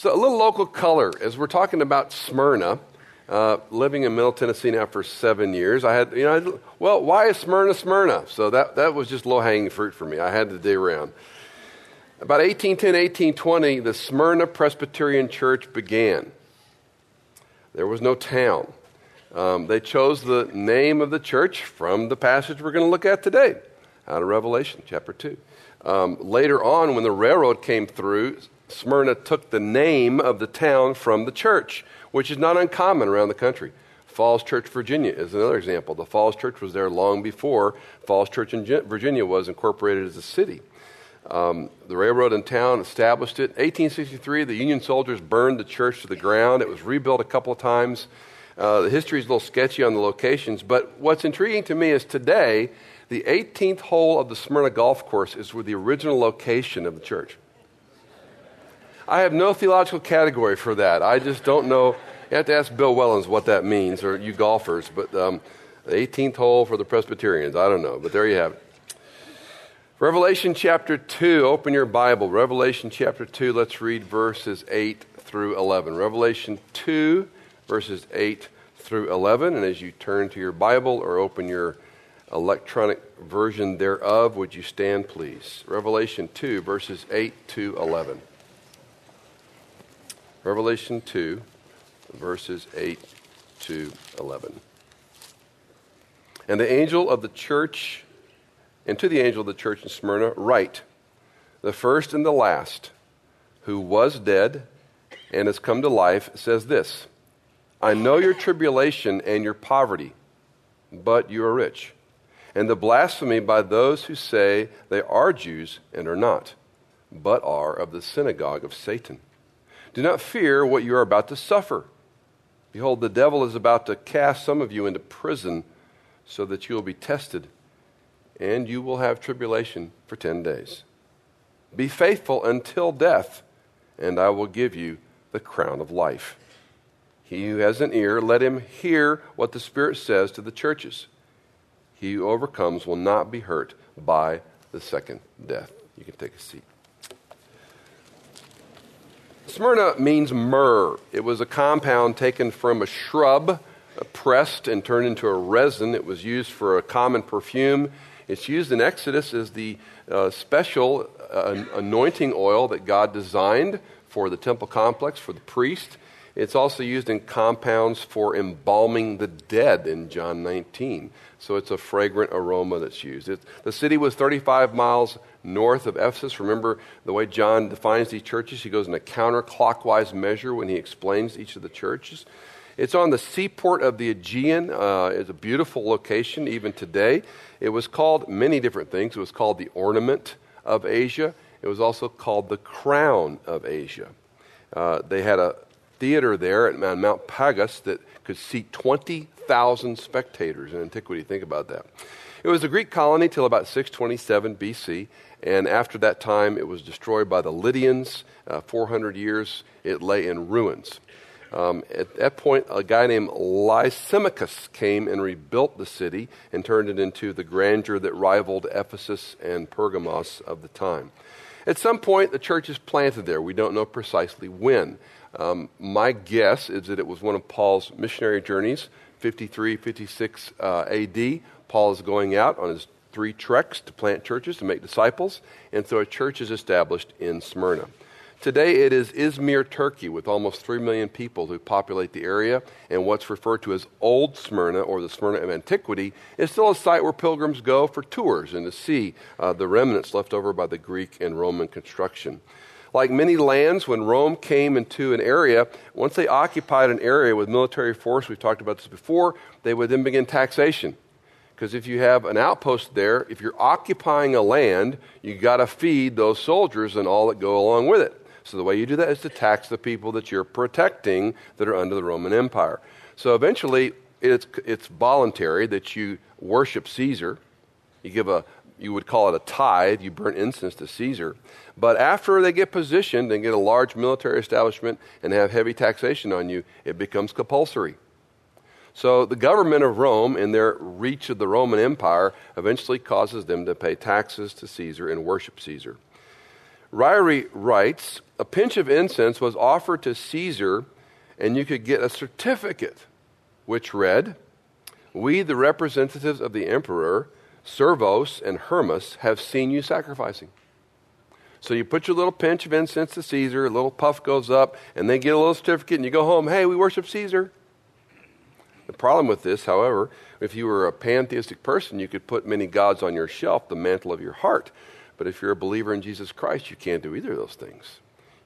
So, a little local color as we're talking about Smyrna. Uh, living in Middle Tennessee now for seven years, I had, you know, well, why is Smyrna Smyrna? So that, that was just low hanging fruit for me. I had to dig around. About 1810, 1820, the Smyrna Presbyterian Church began. There was no town. Um, they chose the name of the church from the passage we're going to look at today, out of Revelation chapter 2. Um, later on, when the railroad came through, Smyrna took the name of the town from the church, which is not uncommon around the country. Falls Church, Virginia is another example. The Falls Church was there long before Falls Church in Virginia was incorporated as a city. Um, the railroad in town established it. 1863, the Union soldiers burned the church to the ground. It was rebuilt a couple of times. Uh, the history is a little sketchy on the locations, but what's intriguing to me is today, the 18th hole of the Smyrna Golf Course is where the original location of the church. I have no theological category for that. I just don't know. You have to ask Bill Wellens what that means, or you golfers. But um, the 18th hole for the Presbyterians, I don't know. But there you have it. Revelation chapter 2, open your Bible. Revelation chapter 2, let's read verses 8 through 11. Revelation 2, verses 8 through 11. And as you turn to your Bible or open your electronic version thereof, would you stand, please? Revelation 2, verses 8 to 11. Revelation 2, verses 8 to 11. And the angel of the church, and to the angel of the church in Smyrna, write, the first and the last, who was dead and has come to life, says this I know your tribulation and your poverty, but you are rich, and the blasphemy by those who say they are Jews and are not, but are of the synagogue of Satan. Do not fear what you are about to suffer. Behold, the devil is about to cast some of you into prison so that you will be tested, and you will have tribulation for ten days. Be faithful until death, and I will give you the crown of life. He who has an ear, let him hear what the Spirit says to the churches. He who overcomes will not be hurt by the second death. You can take a seat. Smyrna means myrrh. It was a compound taken from a shrub, pressed and turned into a resin. It was used for a common perfume. It's used in Exodus as the uh, special uh, anointing oil that God designed for the temple complex, for the priest. It's also used in compounds for embalming the dead in John 19. So it's a fragrant aroma that's used. It, the city was 35 miles north of Ephesus. Remember the way John defines these churches? He goes in a counterclockwise measure when he explains each of the churches. It's on the seaport of the Aegean. Uh, it's a beautiful location even today. It was called many different things. It was called the ornament of Asia. It was also called the crown of Asia. Uh, they had a theater there at Mount Pagus that could seat 20,000 spectators in antiquity. Think about that. It was a Greek colony till about 627 BC, and after that time, it was destroyed by the Lydians. Uh, 400 years, it lay in ruins. Um, at that point, a guy named Lysimachus came and rebuilt the city and turned it into the grandeur that rivaled Ephesus and Pergamos of the time. At some point, the church is planted there. We don't know precisely when. Um, my guess is that it was one of Paul's missionary journeys, 53, 56 uh, AD. Paul is going out on his three treks to plant churches, to make disciples, and so a church is established in Smyrna. Today it is Izmir, Turkey, with almost 3 million people who populate the area, and what's referred to as Old Smyrna, or the Smyrna of Antiquity, is still a site where pilgrims go for tours and to see uh, the remnants left over by the Greek and Roman construction. Like many lands, when Rome came into an area, once they occupied an area with military force, we've talked about this before, they would then begin taxation. Because if you have an outpost there, if you're occupying a land, you've got to feed those soldiers and all that go along with it. So the way you do that is to tax the people that you're protecting that are under the Roman Empire. So eventually, it's, it's voluntary that you worship Caesar. You give a, you would call it a tithe. You burn incense to Caesar. But after they get positioned and get a large military establishment and have heavy taxation on you, it becomes compulsory. So the government of Rome, in their reach of the Roman Empire, eventually causes them to pay taxes to Caesar and worship Caesar. Ryrie writes a pinch of incense was offered to Caesar, and you could get a certificate which read, We, the representatives of the emperor, Servos and Hermas, have seen you sacrificing. So you put your little pinch of incense to Caesar, a little puff goes up, and they get a little certificate, and you go home, hey, we worship Caesar. The problem with this, however, if you were a pantheistic person, you could put many gods on your shelf, the mantle of your heart. But if you're a believer in Jesus Christ, you can't do either of those things.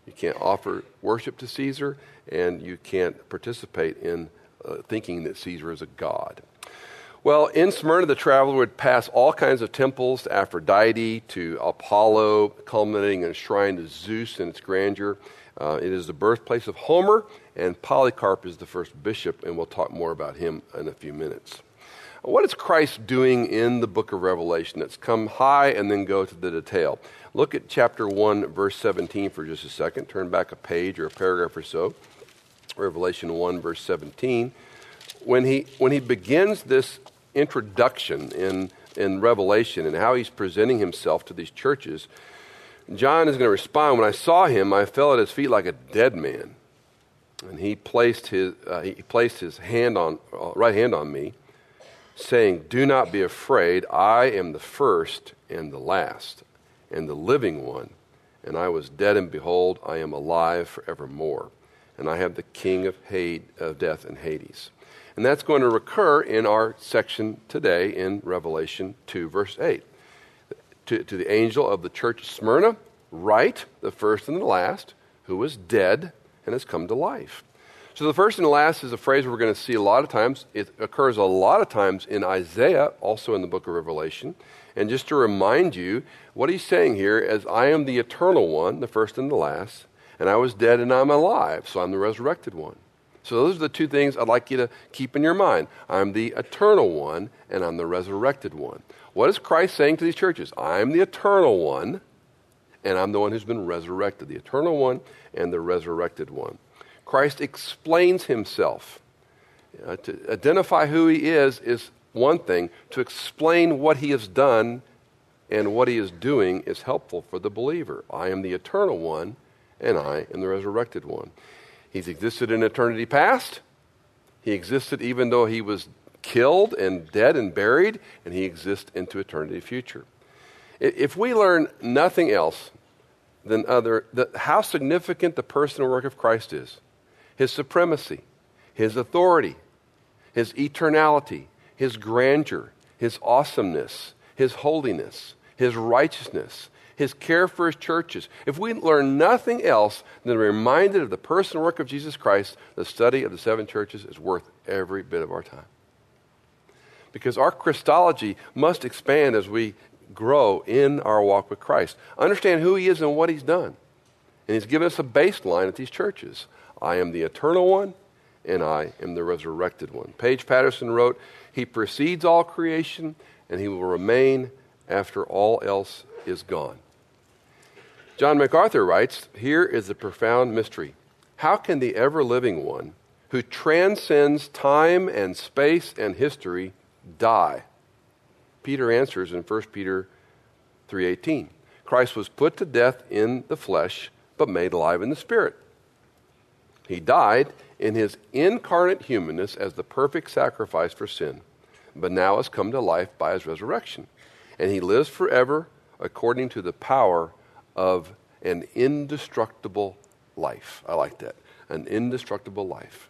You can't offer worship to Caesar, and you can't participate in uh, thinking that Caesar is a god. Well, in Smyrna, the traveler would pass all kinds of temples to Aphrodite, to Apollo, culminating in a shrine to Zeus and its grandeur. Uh, it is the birthplace of Homer, and Polycarp is the first bishop, and we'll talk more about him in a few minutes. What is Christ doing in the book of Revelation? Let's come high and then go to the detail. Look at chapter 1, verse 17 for just a second. Turn back a page or a paragraph or so. Revelation 1, verse 17. When he, when he begins this introduction in, in Revelation and how he's presenting himself to these churches, John is going to respond, When I saw him, I fell at his feet like a dead man. And he placed his, uh, he placed his hand on, uh, right hand on me, saying, Do not be afraid. I am the first and the last, and the living one. And I was dead, and behold, I am alive forevermore. And I have the king of, Hade, of death and Hades. And that's going to recur in our section today in Revelation 2, verse 8 to, to the angel of the church of Smyrna, write, the first and the last, who was dead and has come to life. So the first and the last is a phrase we're going to see a lot of times. It occurs a lot of times in Isaiah, also in the book of Revelation. And just to remind you, what he's saying here is, I am the eternal one, the first and the last, and I was dead and I'm alive, so I'm the resurrected one. So those are the two things I'd like you to keep in your mind. I'm the eternal one, and I'm the resurrected one. What is Christ saying to these churches? I'm the eternal one, and I'm the one who's been resurrected, the eternal one and the resurrected one. Christ explains himself. Uh, to identify who he is is one thing, to explain what he has done and what he is doing is helpful for the believer. I am the eternal one, and I am the resurrected one. He's existed in eternity past. He existed even though he was killed and dead and buried, and he exists into eternity future. If we learn nothing else than other, the, how significant the personal work of Christ is, his supremacy, his authority, his eternality, his grandeur, his awesomeness, his holiness, his righteousness, his care for his churches. If we learn nothing else than reminded of the personal work of Jesus Christ, the study of the seven churches is worth every bit of our time because our Christology must expand as we grow in our walk with Christ. Understand who He is and what He's done. And He's given us a baseline at these churches. I am the eternal one, and I am the resurrected one. Paige Patterson wrote, He precedes all creation, and He will remain after all else is gone. John MacArthur writes, Here is the profound mystery. How can the ever living one, who transcends time and space and history, die? Peter answers in 1 Peter 3:18. Christ was put to death in the flesh but made alive in the spirit. He died in his incarnate humanness as the perfect sacrifice for sin, but now has come to life by his resurrection. And he lives forever according to the power of an indestructible life. I like that. An indestructible life.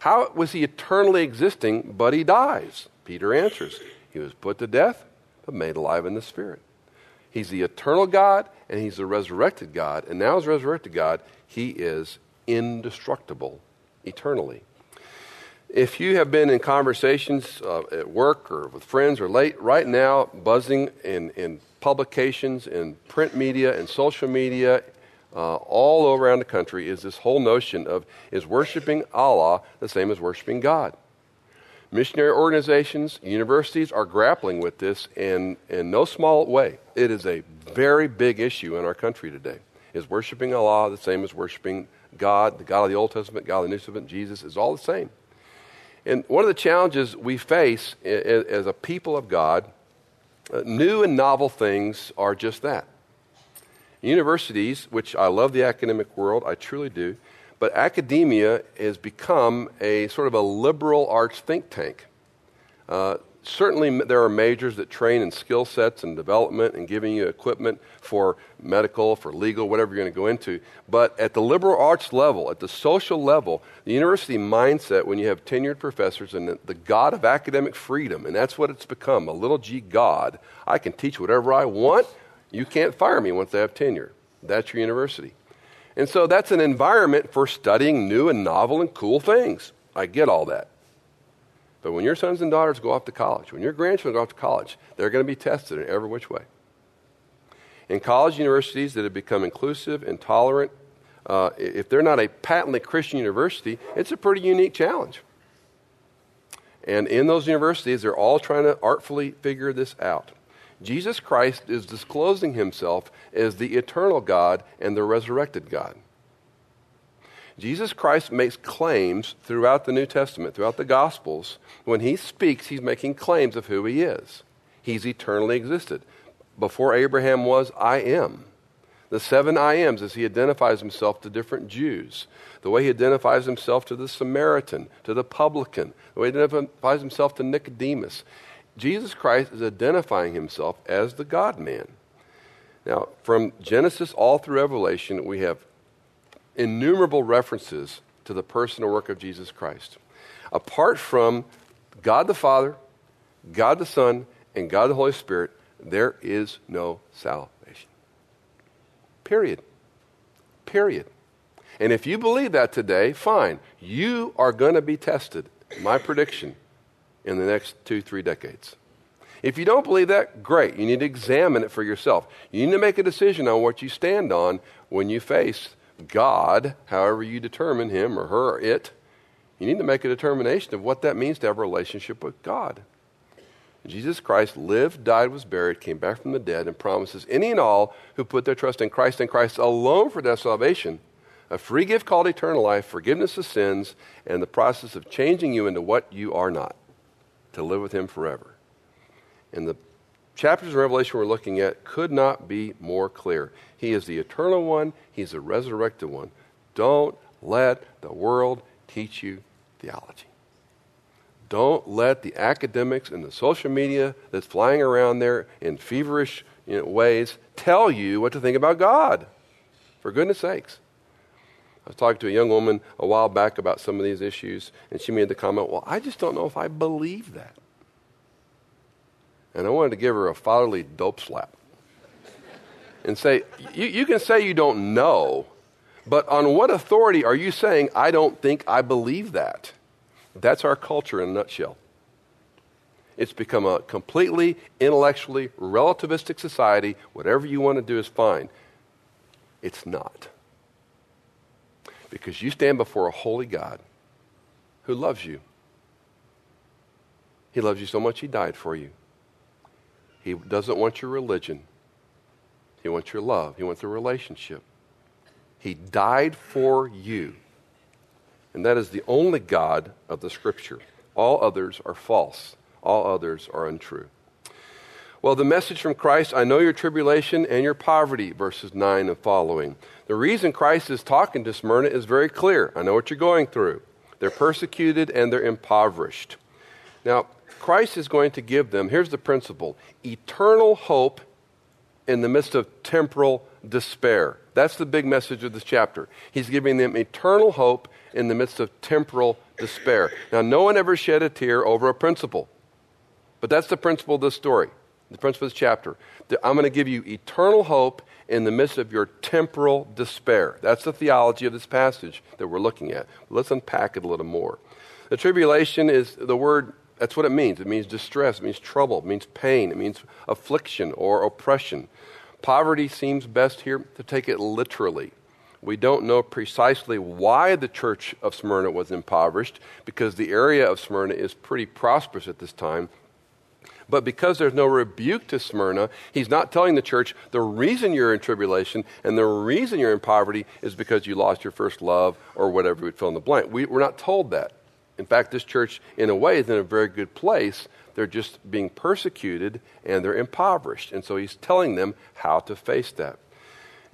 How was he eternally existing, but he dies? Peter answers, He was put to death, but made alive in the Spirit. He's the eternal God, and He's the resurrected God. And now, as resurrected God, He is indestructible eternally. If you have been in conversations uh, at work or with friends or late, right now, buzzing in, in publications, in print media, and social media, uh, all around the country, is this whole notion of is worshiping Allah the same as worshiping God? Missionary organizations, universities are grappling with this in, in no small way. It is a very big issue in our country today. Is worshiping Allah the same as worshiping God, the God of the Old Testament, God of the New Testament, Jesus, is all the same. And one of the challenges we face as a people of God, uh, new and novel things are just that. Universities, which I love the academic world, I truly do, but academia has become a sort of a liberal arts think tank. Uh, certainly, there are majors that train in skill sets and development and giving you equipment for medical, for legal, whatever you're going to go into. But at the liberal arts level, at the social level, the university mindset, when you have tenured professors and the, God of academic freedom, and that's what it's become a little g God, I can teach whatever I want. You can't fire me once I have tenure. That's your university. And so that's an environment for studying new and novel and cool things. I get all that. But when your sons and daughters go off to college, when your grandchildren go off to college, they're going to be tested in every which way. In college universities that have become inclusive and tolerant, uh, if they're not a patently Christian university, it's a pretty unique challenge. And in those universities, they're all trying to artfully figure this out. Jesus Christ is disclosing himself as the eternal God and the resurrected God. Jesus Christ makes claims throughout the New Testament, throughout the Gospels. When he speaks, he's making claims of who he is. He's eternally existed. Before Abraham was, I am. The seven I ams as he identifies himself to different Jews, the way he identifies himself to the Samaritan, to the publican, the way he identifies himself to Nicodemus. Jesus Christ is identifying himself as the God man. Now, from Genesis all through Revelation, we have innumerable references to the personal work of Jesus Christ. Apart from God the Father, God the Son, and God the Holy Spirit, there is no salvation. Period. Period. And if you believe that today, fine. You are going to be tested, my prediction, in the next two, three decades. If you don't believe that, great. You need to examine it for yourself. You need to make a decision on what you stand on when you face God, however you determine him or her or it, you need to make a determination of what that means to have a relationship with God. Jesus Christ lived, died, was buried, came back from the dead, and promises any and all who put their trust in Christ and Christ alone for their salvation a free gift called eternal life, forgiveness of sins, and the process of changing you into what you are not, to live with Him forever. And the chapters of Revelation we're looking at could not be more clear. He is the eternal one, He's the resurrected one. Don't let the world teach you theology. Don't let the academics and the social media that's flying around there in feverish you know, ways tell you what to think about God. For goodness sakes. I was talking to a young woman a while back about some of these issues, and she made the comment, Well, I just don't know if I believe that. And I wanted to give her a fatherly dope slap and say, you, you can say you don't know, but on what authority are you saying, I don't think I believe that? That's our culture in a nutshell. It's become a completely intellectually relativistic society. Whatever you want to do is fine. It's not. Because you stand before a holy God who loves you. He loves you so much, He died for you. He doesn't want your religion. He wants your love. He wants a relationship. He died for you. And that is the only God of the Scripture. All others are false, all others are untrue. Well, the message from Christ I know your tribulation and your poverty, verses 9 and following. The reason Christ is talking to Smyrna is very clear. I know what you're going through. They're persecuted and they're impoverished. Now, Christ is going to give them, here's the principle eternal hope in the midst of temporal despair. That's the big message of this chapter. He's giving them eternal hope in the midst of temporal despair. Now, no one ever shed a tear over a principle, but that's the principle of this story, the principle of this chapter. I'm going to give you eternal hope in the midst of your temporal despair. That's the theology of this passage that we're looking at. Let's unpack it a little more. The tribulation is the word that's what it means. It means distress, it means trouble, it means pain, it means affliction or oppression. Poverty seems best here to take it literally. We don't know precisely why the church of Smyrna was impoverished because the area of Smyrna is pretty prosperous at this time. But because there's no rebuke to Smyrna, he's not telling the church the reason you're in tribulation and the reason you're in poverty is because you lost your first love or whatever would fill in the blank. We, we're not told that. In fact, this church, in a way, is in a very good place. They're just being persecuted and they're impoverished. And so he's telling them how to face that.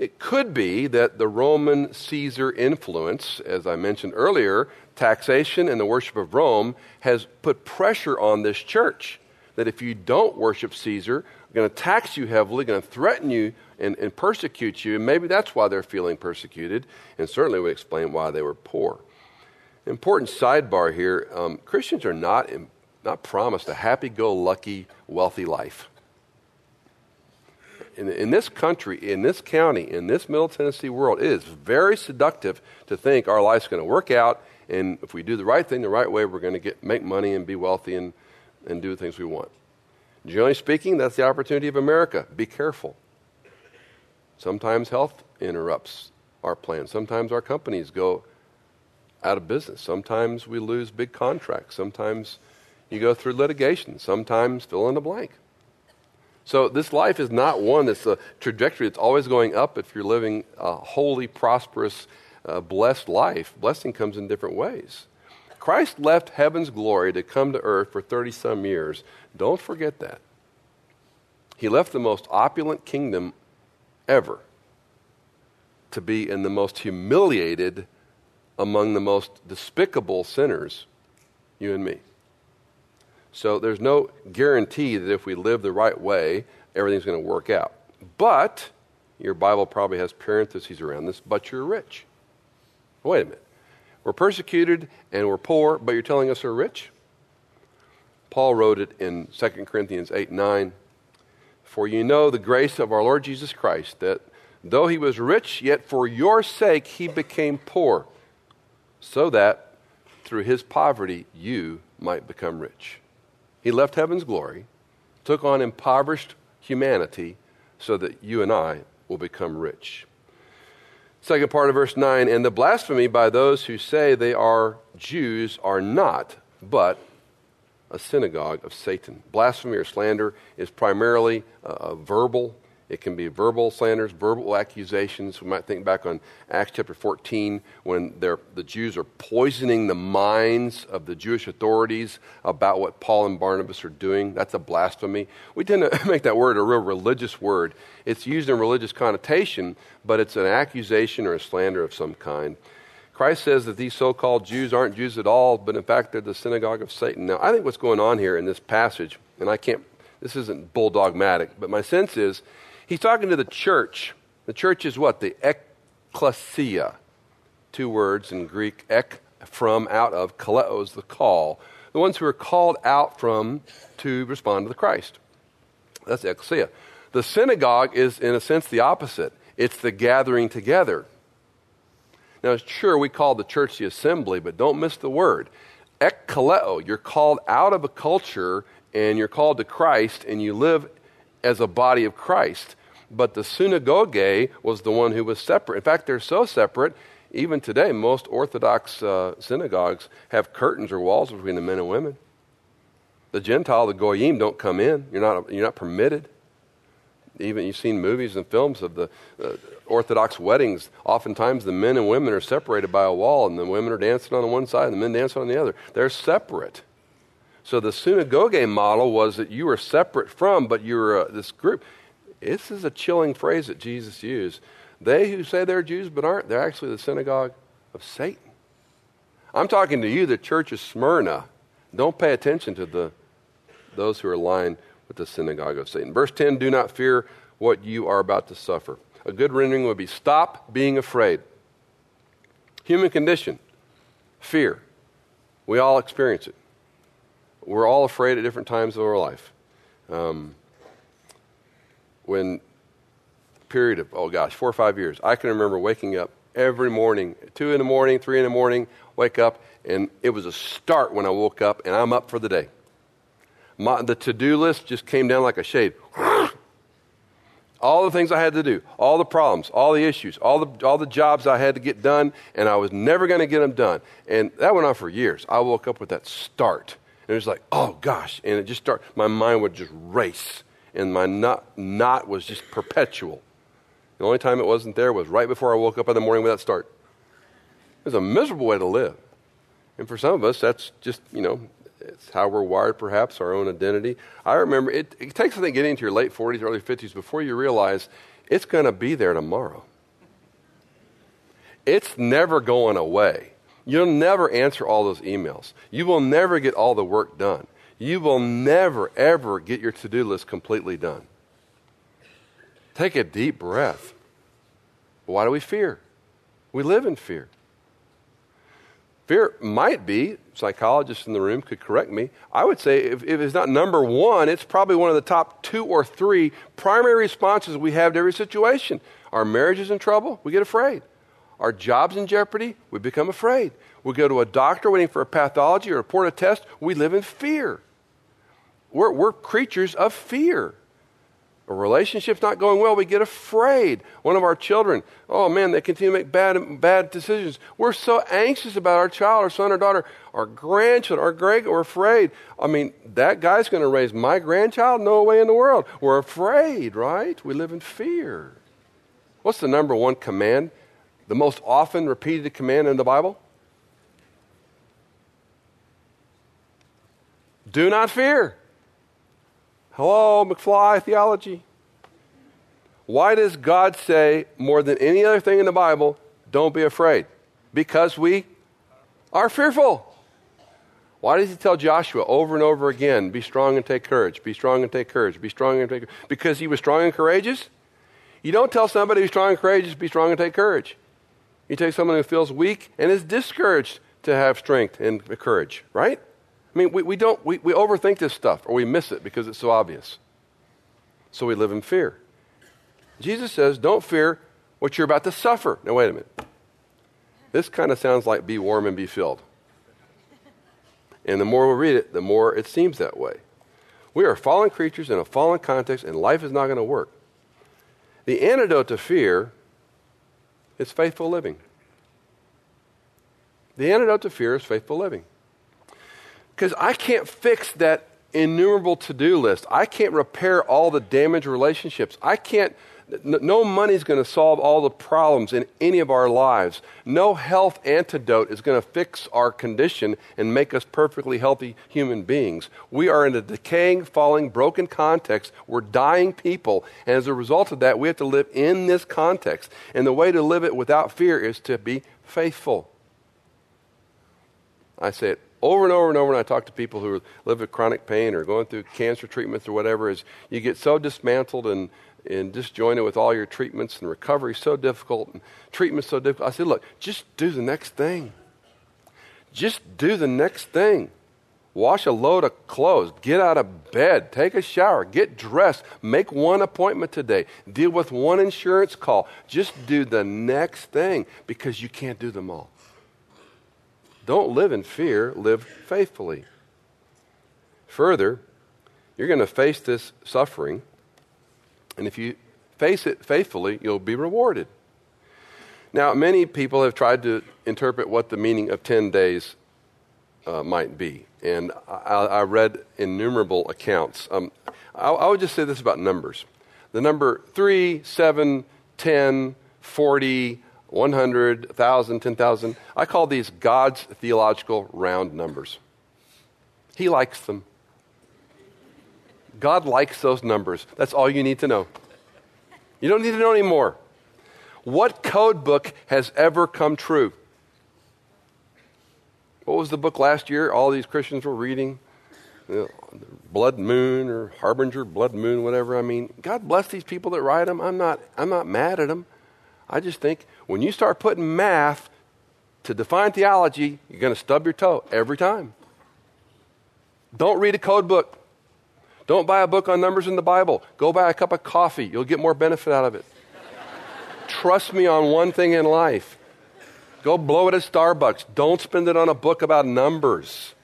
it could be that the Roman Caesar influence, as I mentioned earlier, taxation and the worship of Rome, has put pressure on this church. That if you don't worship Caesar, going to tax you heavily, going to threaten you and, and persecute you. And maybe that's why they're feeling persecuted, and certainly would explain why they were poor. Important sidebar here um, Christians are not, not promised a happy go lucky, wealthy life in, in this country, in this county, in this Middle Tennessee world, it is very seductive to think our life's going to work out, and if we do the right thing the right way, we're going to get, make money and be wealthy and, and do the things we want. Generally speaking, that's the opportunity of America. Be careful. Sometimes health interrupts our plans. Sometimes our companies go out of business. Sometimes we lose big contracts. Sometimes you go through litigation. Sometimes fill in the blank. So this life is not one that's a trajectory that's always going up if you're living a holy, prosperous, uh, blessed life. Blessing comes in different ways. Christ left heaven's glory to come to earth for 30 some years. Don't forget that. He left the most opulent kingdom ever to be in the most humiliated among the most despicable sinners, you and me. So there's no guarantee that if we live the right way, everything's going to work out. But your Bible probably has parentheses around this, but you're rich. Wait a minute. We're persecuted and we're poor, but you're telling us we're rich? Paul wrote it in 2 Corinthians 8 9. For you know the grace of our Lord Jesus Christ, that though he was rich, yet for your sake he became poor, so that through his poverty you might become rich. He left heaven's glory, took on impoverished humanity so that you and I will become rich. Second part of verse 9 And the blasphemy by those who say they are Jews are not, but a synagogue of Satan. Blasphemy or slander is primarily uh, verbal it can be verbal slanders, verbal accusations. We might think back on Acts chapter 14 when the Jews are poisoning the minds of the Jewish authorities about what Paul and Barnabas are doing. That's a blasphemy. We tend to make that word a real religious word. It's used in religious connotation, but it's an accusation or a slander of some kind. Christ says that these so called Jews aren't Jews at all, but in fact they're the synagogue of Satan. Now, I think what's going on here in this passage, and I can't, this isn't bulldogmatic, but my sense is He's talking to the church. The church is what? The ecclesia. Two words in Greek, ek, from, out of, kaleo is the call. The ones who are called out from to respond to the Christ. That's ecclesia. The synagogue is, in a sense, the opposite. It's the gathering together. Now, it's sure, we call the church the assembly, but don't miss the word. Ekkaleo, you're called out of a culture and you're called to Christ and you live as a body of Christ but the synagogue was the one who was separate. In fact, they're so separate, even today, most Orthodox uh, synagogues have curtains or walls between the men and women. The Gentile, the Goyim, don't come in. You're not, you're not permitted. Even you've seen movies and films of the uh, Orthodox weddings. Oftentimes, the men and women are separated by a wall, and the women are dancing on one side and the men dancing on the other. They're separate. So the synagogue model was that you were separate from, but you were uh, this group. This is a chilling phrase that Jesus used. They who say they're Jews but aren't, they're actually the synagogue of Satan. I'm talking to you, the church of Smyrna. Don't pay attention to the, those who are lying with the synagogue of Satan. Verse 10 Do not fear what you are about to suffer. A good rendering would be stop being afraid. Human condition, fear. We all experience it. We're all afraid at different times of our life. Um, when period of oh gosh four or five years i can remember waking up every morning two in the morning three in the morning wake up and it was a start when i woke up and i'm up for the day. My, the to-do list just came down like a shade. All the things i had to do all the problems all the issues all the, all the jobs i had to get done and i was never going to get them done. And that went on for years. I woke up with that start and it was like oh gosh and it just start my mind would just race and my knot, knot was just perpetual. The only time it wasn't there was right before I woke up in the morning with that start. It was a miserable way to live. And for some of us, that's just, you know, it's how we're wired, perhaps, our own identity. I remember it, it takes, I think, getting into your late 40s, early 50s before you realize it's going to be there tomorrow. it's never going away. You'll never answer all those emails. You will never get all the work done. You will never, ever get your to do list completely done. Take a deep breath. Why do we fear? We live in fear. Fear might be, psychologists in the room could correct me, I would say if, if, it's not number one, it's probably one of the top two or three primary responses we have to every situation. Our marriage is in trouble, we get afraid. Our job's in jeopardy, we become afraid. We go to a doctor waiting for a pathology or report a test, we live in fear. We're, we're creatures of fear a relationship's not going well, we get afraid. One of our children, oh man, they continue to make bad, bad decisions. We're so anxious about our child, our son our daughter, our grandchildren, our great, we're afraid. I mean, that guy's going to raise my grandchild? No way in the world. We're afraid, right? We live in fear. What's the number one command? The most often repeated command in the Bible? Do not fear. Hello, McFly theology. Why does God say more than any other thing in the Bible, don't be afraid? Because we are fearful. Why does he tell Joshua over and over again, be strong and take courage, be strong and take courage, be strong and take courage? Because he was strong and courageous? You don't tell somebody who's strong and courageous, be strong and take courage. You take someone who feels weak and is discouraged to have strength and courage, right? I mean, we, we don't, we, we overthink this stuff or we miss it because it's so obvious. So we live in fear. Jesus says, don't fear what you're about to suffer. Now, wait a minute. This kind of sounds like be warm and be filled. And the more we read it, the more it seems that way. We are fallen creatures in a fallen context, and life is not going to work. The antidote to fear is faithful living. The antidote to fear is faithful living. Because I can't fix that innumerable to do list. I can't repair all the damaged relationships. I can't, no money is going to solve all the problems in any of our lives. No health antidote is going to fix our condition and make us perfectly healthy human beings. We are in a decaying, falling, broken context. We're dying people. And as a result of that, we have to live in this context. And the way to live it without fear is to be faithful. I say it over and over and over and I talk to people who live with chronic pain or going through cancer treatments or whatever is you get so dismantled and, and disjointed with all your treatments and recovery so difficult and treatment so difficult. I said, look, just do the next thing. Just do the next thing. Wash a load of clothes. Get out of bed. Take a shower. Get dressed. Make one appointment today. Deal with one insurance call. Just do the next thing because you can't do them all. Don't live in fear, live faithfully. Further, you're going to face this suffering, and if you face it faithfully, you'll be rewarded. Now, many people have tried to interpret what the meaning of 10 days uh, might be, and I, I, read innumerable accounts. Um, I, I would just say this about numbers the number 3, 7, 10, 40, 100, 1,000, 10,000. I call these God's theological round numbers. He likes them. God likes those numbers. That's all you need to know. You don't need to know anymore. What code book has ever come true? What was the book last year all these Christians were reading? Blood Moon or Harbinger, Blood Moon, whatever. I mean, God bless these people that write them. I'm not, I'm not mad at them. I just think when you start putting math to define theology, you're going to stub your toe every time. Don't read a code book. Don't buy a book on numbers in the Bible. Go buy a cup of coffee. You'll get more benefit out of it. Trust me on one thing in life. Go blow it at Starbucks. Don't spend it on a book about numbers.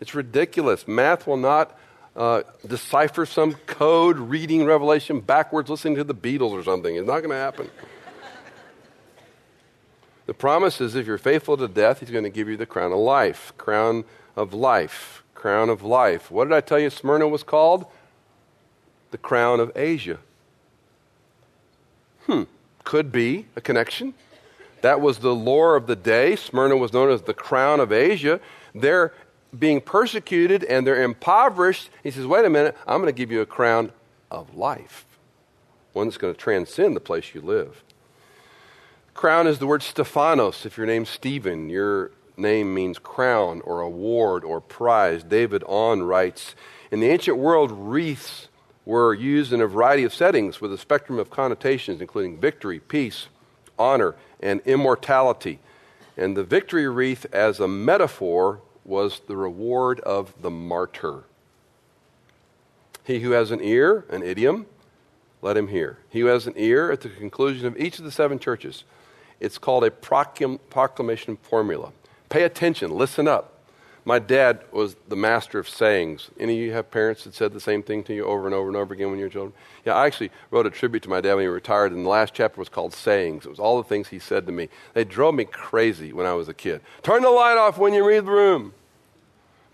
It's ridiculous. Math will not uh, decipher some code reading Revelation backwards, listening to the Beatles or something. It's not going to happen. The promise is if you're faithful to death, he's going to give you the crown of life. Crown of life. Crown of life. What did I tell you Smyrna was called? The crown of Asia. Hmm. Could be a connection. That was the lore of the day. Smyrna was known as the crown of Asia. They're being persecuted and they're impoverished. He says, wait a minute, I'm going to give you a crown of life, one that's going to transcend the place you live. Crown is the word Stephanos. If your name's Stephen, your name means crown or award or prize. David Aune writes In the ancient world, wreaths were used in a variety of settings with a spectrum of connotations, including victory, peace, honor, and immortality. And the victory wreath, as a metaphor, was the reward of the martyr. He who has an ear, an idiom, let him hear. He who has an ear, at the conclusion of each of the seven churches, it's called a proclamation formula. Pay attention, listen up. My dad was the master of sayings. Any of you have parents that said the same thing to you over and over and over again when you were children? Yeah, I actually wrote a tribute to my dad when he retired, and the last chapter was called Sayings. It was all the things he said to me. They drove me crazy when I was a kid. Turn the light off when you leave the room.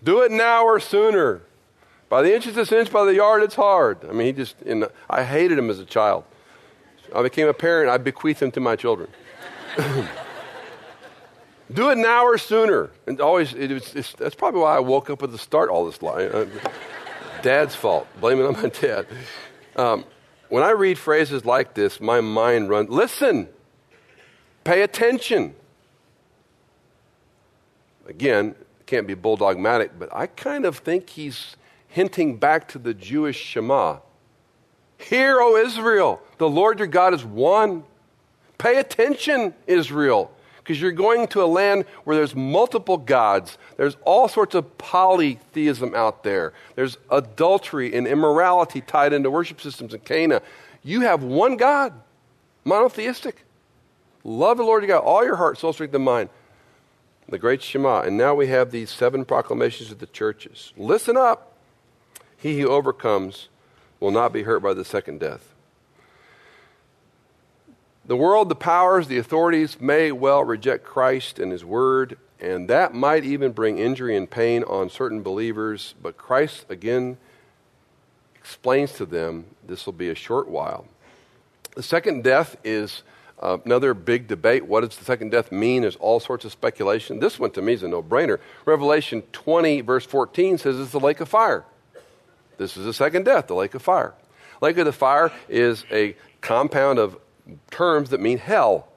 Do it now or sooner. By the inch, it's inch, by the yard it's hard. I mean, he just, and I hated him as a child. I became a parent, I bequeathed him to my children. Do it now or sooner. And always, it was, that's probably why I woke up at the start all this line. Uh, dad's fault. Blame it on my dad. Um, when I read phrases like this, my mind runs. Listen, pay attention. Again, can't be bulldogmatic, but I kind of think he's hinting back to the Jewish Shema. Hear, O Israel, the Lord your God is one. Pay attention, Israel because you're going to a land where there's multiple gods. There's all sorts of polytheism out there. There's adultery and immorality tied into worship systems in Canaan. You have one God, monotheistic. Love the Lord your God, all your heart, soul, strength, and mind. The great Shema. And now we have these seven proclamations of the churches. Listen up. He who overcomes will not be hurt by the second death. The world, the powers, the authorities may well reject Christ and His Word, and that might even bring injury and pain on certain believers, but Christ again explains to them this will be a short while. The second death is uh, another big debate. What does the second death mean? There's all sorts of speculation. This one to me is a no brainer. Revelation 20, verse 14 says it's the lake of fire. This is the second death, the lake of fire. Lake of the fire is a compound of terms that mean hell.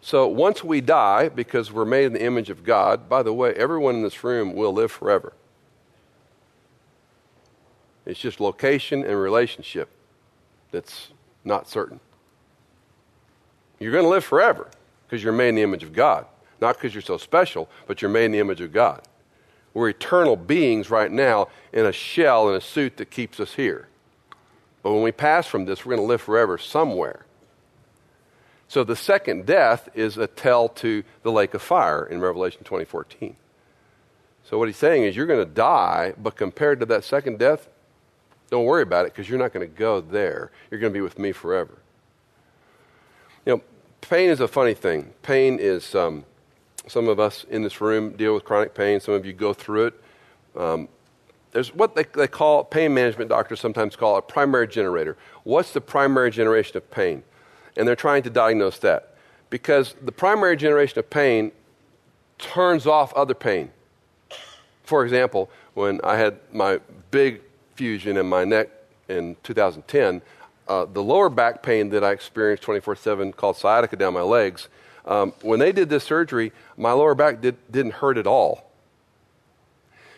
So once we die, because we're made in the image of God, by the way, everyone in this room will live forever. It's just location and relationship that's not certain. You're going to live forever because you're made in the image of God. Not because you're so special, but you're made in the image of God. We're eternal beings right now in a shell, in a suit that keeps us here. But when we pass from this, we're going to live forever somewhere. So the second death is a tell to the lake of fire in Revelation 2014. So what he's saying is you're going to die, but compared to that second death, don't worry about it because you're not going to go there. You're going to be with me forever. You know, pain is a funny thing. Pain is, um, some of us in this room deal with chronic pain. Some of you go through it. Um, there's what they, they call, pain management doctors sometimes call a primary generator. What's the primary generation of pain? And they're trying to diagnose that. Because the primary generation of pain turns off other pain. For example, when I had my big fusion in my neck in 2010, uh, the lower back pain that I experienced 24 7 called sciatica down my legs, um, when they did this surgery, my lower back did, didn't hurt at all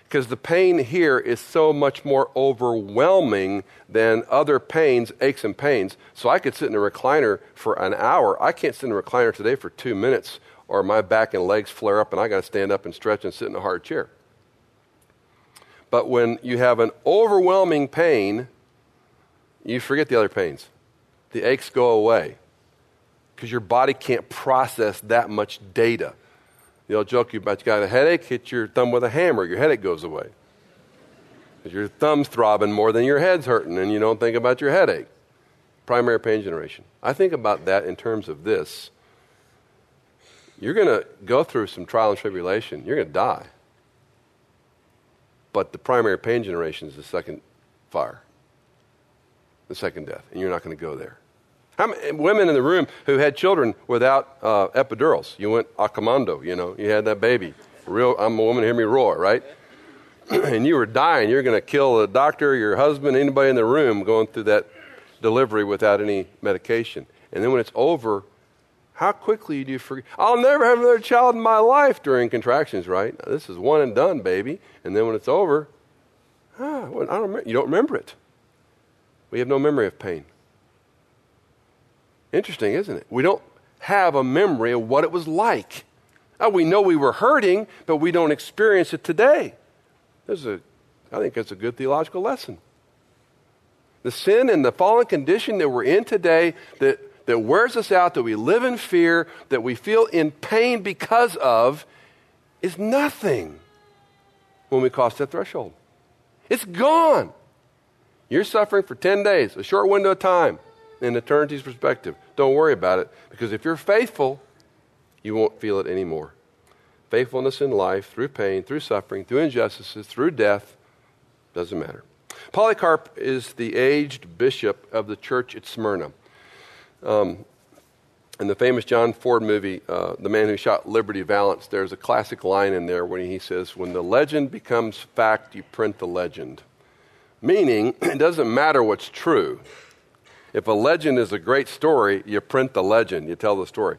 because the pain here is so much more overwhelming than other pains, aches, and pains. So I could sit in a recliner for an hour. I can't sit in a recliner today for two minutes, or my back and legs flare up, and I got to stand up and stretch and sit in a hard chair. But when you have an overwhelming pain, you forget the other pains. The aches go away because your body can't process that much data. The old joke about you got a headache, hit your thumb with a hammer, your headache goes away. Because your thumb's throbbing more than your head's hurting, and you don't think about your headache. Primary pain generation. I think about that in terms of this. You're going to go through some trial and tribulation. You're going to die. But the primary pain generation is the second fire, the second death, and you're not going to go there. How many women in the room who had children without uh, epidurals? You went a commando, you know, you had that baby. Real, I'm a woman, hear me roar, right? and you were dying. You're going to kill the doctor, your husband, anybody in the room going through that delivery without any medication. And then when it's over, How quickly do you forget? I'll never have another child in my life during contractions, right? This is one and done, baby. And then when it's over, ah, well, I don't you don't remember it. We have no memory of pain. Interesting, isn't it? We don't have a memory of what it was like. Oh, we know we were hurting, but we don't experience it today. There's a, I think that's a good theological lesson. The sin and the fallen condition that we're in today that that wears us out, that we live in fear, that we feel in pain because of, is nothing when we cross that threshold. It's gone. You're suffering for 10 days, a short window of time in eternity's perspective. Don't worry about it because if you're faithful, you won't feel it anymore. Faithfulness in life, through pain, through suffering, through injustices, through death, doesn't matter. Polycarp is the aged bishop of the church at Smyrna. Um, in the famous John Ford movie, uh, The Man Who Shot Liberty Valance, there's a classic line in there when he says, When the legend becomes fact, you print the legend. Meaning, it doesn't matter what's true. If a legend is a great story, you print the legend, you tell the story.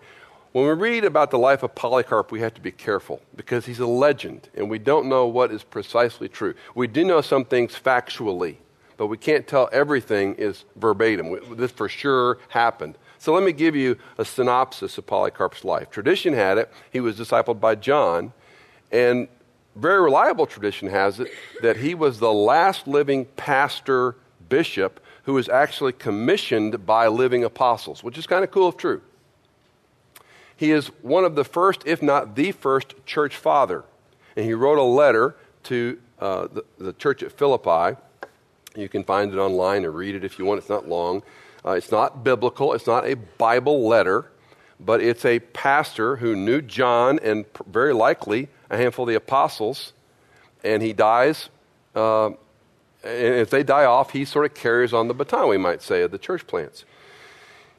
When we read about the life of Polycarp, we have to be careful because he's a legend and we don't know what is precisely true. We do know some things factually but we can't tell everything is verbatim. This for sure happened. So let me give you a synopsis of Polycarp's life. Tradition had it, he was discipled by John, and very reliable tradition has it that he was the last living pastor bishop who was actually commissioned by living apostles, which is kind of cool if true. He is one of the first, if not the first, church father. And he wrote a letter to uh, the, the church at Philippi you can find it online and read it if you want. It's not long. Uh, it's not biblical, it's not a Bible letter, but it's a pastor who knew John and very likely a handful of the apostles, and he dies. Uh, and if they die off, he sort of carries on the baton, we might say, of the church plants.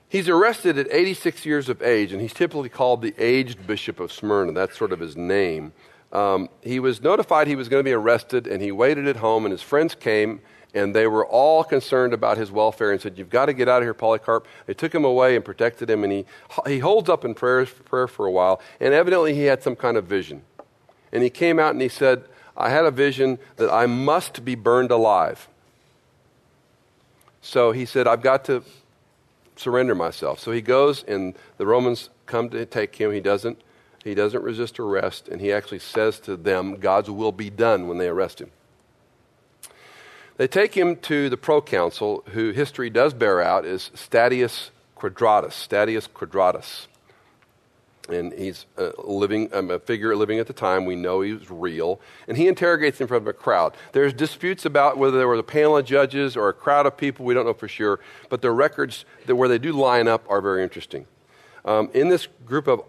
He's arrested at 86 years of age, and he's typically called the aged bishop of Smyrna. That's sort of his name. Um, he was notified he was going to be arrested, and he waited at home, and his friends came and they were all concerned about his welfare and said, You've got to get out of here, Polycarp. They took him away and protected him, and he, he holds up in prayer, prayer for a while, and evidently he had some kind of vision. And he came out and he said, I had a vision that I must be burned alive. So he said, I've got to surrender myself. So he goes, and the Romans come to take him. He doesn't. He doesn't resist arrest, and he actually says to them, God's will be done when they arrest him. They take him to the proconsul, who history does bear out is Statius Quadratus. Statius Quadratus. And he's a, living, um, a figure living at the time. We know he's real. And he interrogates in front of a crowd. There's disputes about whether there was a panel of judges or a crowd of people. We don't know for sure. But the records that where they do line up are very interesting. Um, in this group of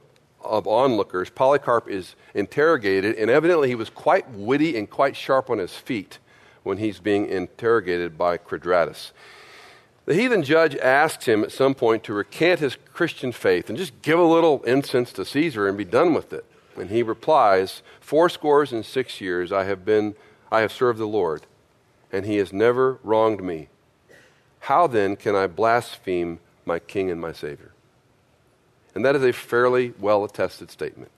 of onlookers, Polycarp is interrogated, and evidently he was quite witty and quite sharp on his feet when he's being interrogated by Quadratus. The heathen judge asks him at some point to recant his Christian faith and just give a little incense to Caesar and be done with it. And he replies, Four scores and six years I have been I have served the Lord, and he has never wronged me. How then can I blaspheme my king and my Savior? And that is a fairly well attested statement.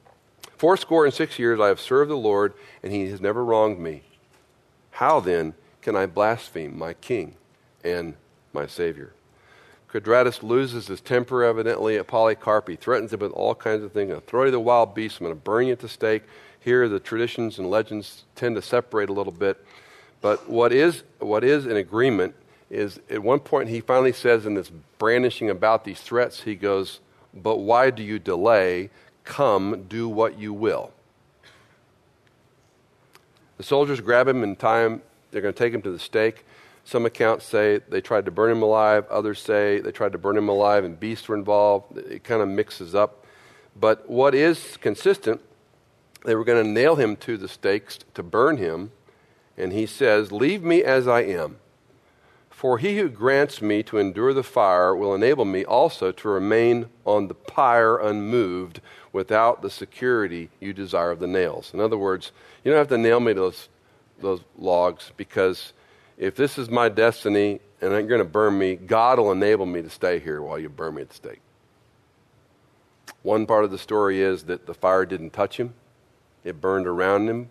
Four score and six years I have served the Lord, and he has never wronged me. How then can I blaspheme my king and my Savior? Quadratus loses his temper evidently at Polycarp. He threatens him with all kinds of things. I'm going to throw you the wild beast. I'm going to burn you at the stake. Here, the traditions and legends tend to separate a little bit. But what is, what is an agreement is at one point he finally says in this brandishing about these threats, he goes, But why do you delay? Come, do what you will. The soldiers grab him tie him. They're going to take him to the stake. Some accounts say they tried to burn him alive. Others say they tried to burn him alive and beasts were involved. It kind of mixes up. But what is consistent, they were going to nail him to the stakes to burn him. And he says, Leave me as I am. For he who grants me to endure the fire will enable me also to remain on the pyre unmoved without the security you desire of the nails. In other words, you don't have to nail me to those, those logs because if this is my destiny and you're going to burn me, God will enable me to stay here while you burn me at the stake. One part of the story is that the fire didn't touch him, it burned around him,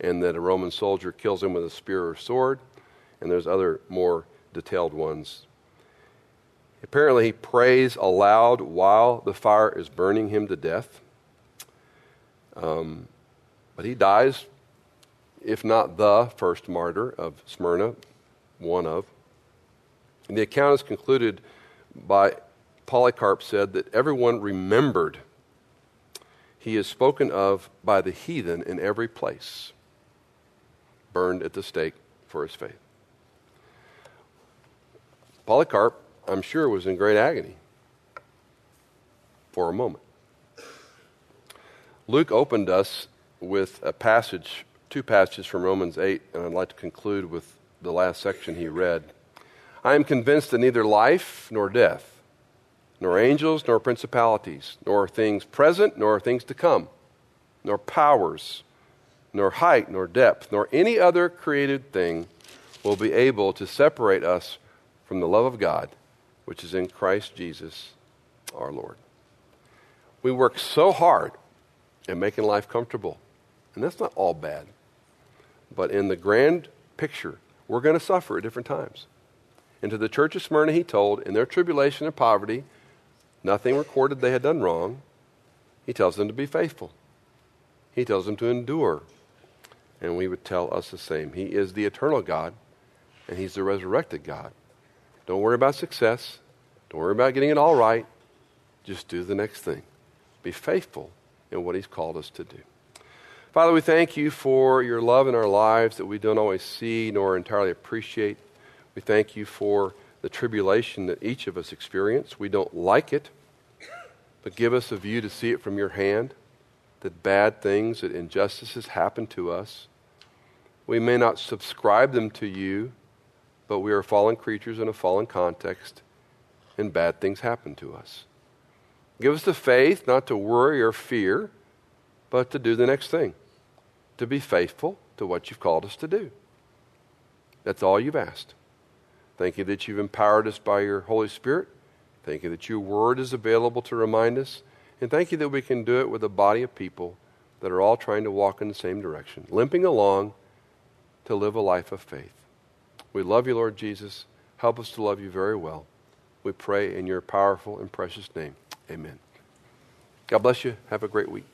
and that a Roman soldier kills him with a spear or sword. And there's other more detailed ones. Apparently, he prays aloud while the fire is burning him to death. Um, but he dies, if not the first martyr of Smyrna, one of. And the account is concluded by Polycarp said that everyone remembered he is spoken of by the heathen in every place, burned at the stake for his faith. Polycarp, I'm sure, was in great agony for a moment. Luke opened us with a passage, two passages from Romans 8, and I'd like to conclude with the last section he read. I am convinced that neither life nor death, nor angels nor principalities, nor things present nor things to come, nor powers, nor height nor depth, nor any other created thing will be able to separate us from the love of God, which is in Christ Jesus our Lord. We work so hard at making life comfortable, and that's not all bad. But in the grand picture, we're going to suffer at different times. And to the church of Smyrna, he told, in their tribulation and poverty, nothing recorded they had done wrong. He tells them to be faithful. He tells them to endure. And we would tell us the same. He is the eternal God, and He's the resurrected God. Don't worry about success. Don't worry about getting it all right. Just do the next thing. Be faithful in what He's called us to do. Father, we thank you for your love in our lives that we don't always see nor entirely appreciate. We thank you for the tribulation that each of us experience. We don't like it, but give us a view to see it from your hand that bad things, that injustices happen to us. We may not subscribe them to you, but we are fallen creatures in a fallen context, and bad things happen to us. Give us the faith not to worry or fear, but to do the next thing, to be faithful to what you've called us to do. That's all you've asked. Thank you that you've empowered us by your Holy Spirit. Thank you that your word is available to remind us. And thank you that we can do it with a body of people that are all trying to walk in the same direction, limping along to live a life of faith. We love you, Lord Jesus. Help us to love you very well. We pray in your powerful and precious name. Amen. God bless you. Have a great week.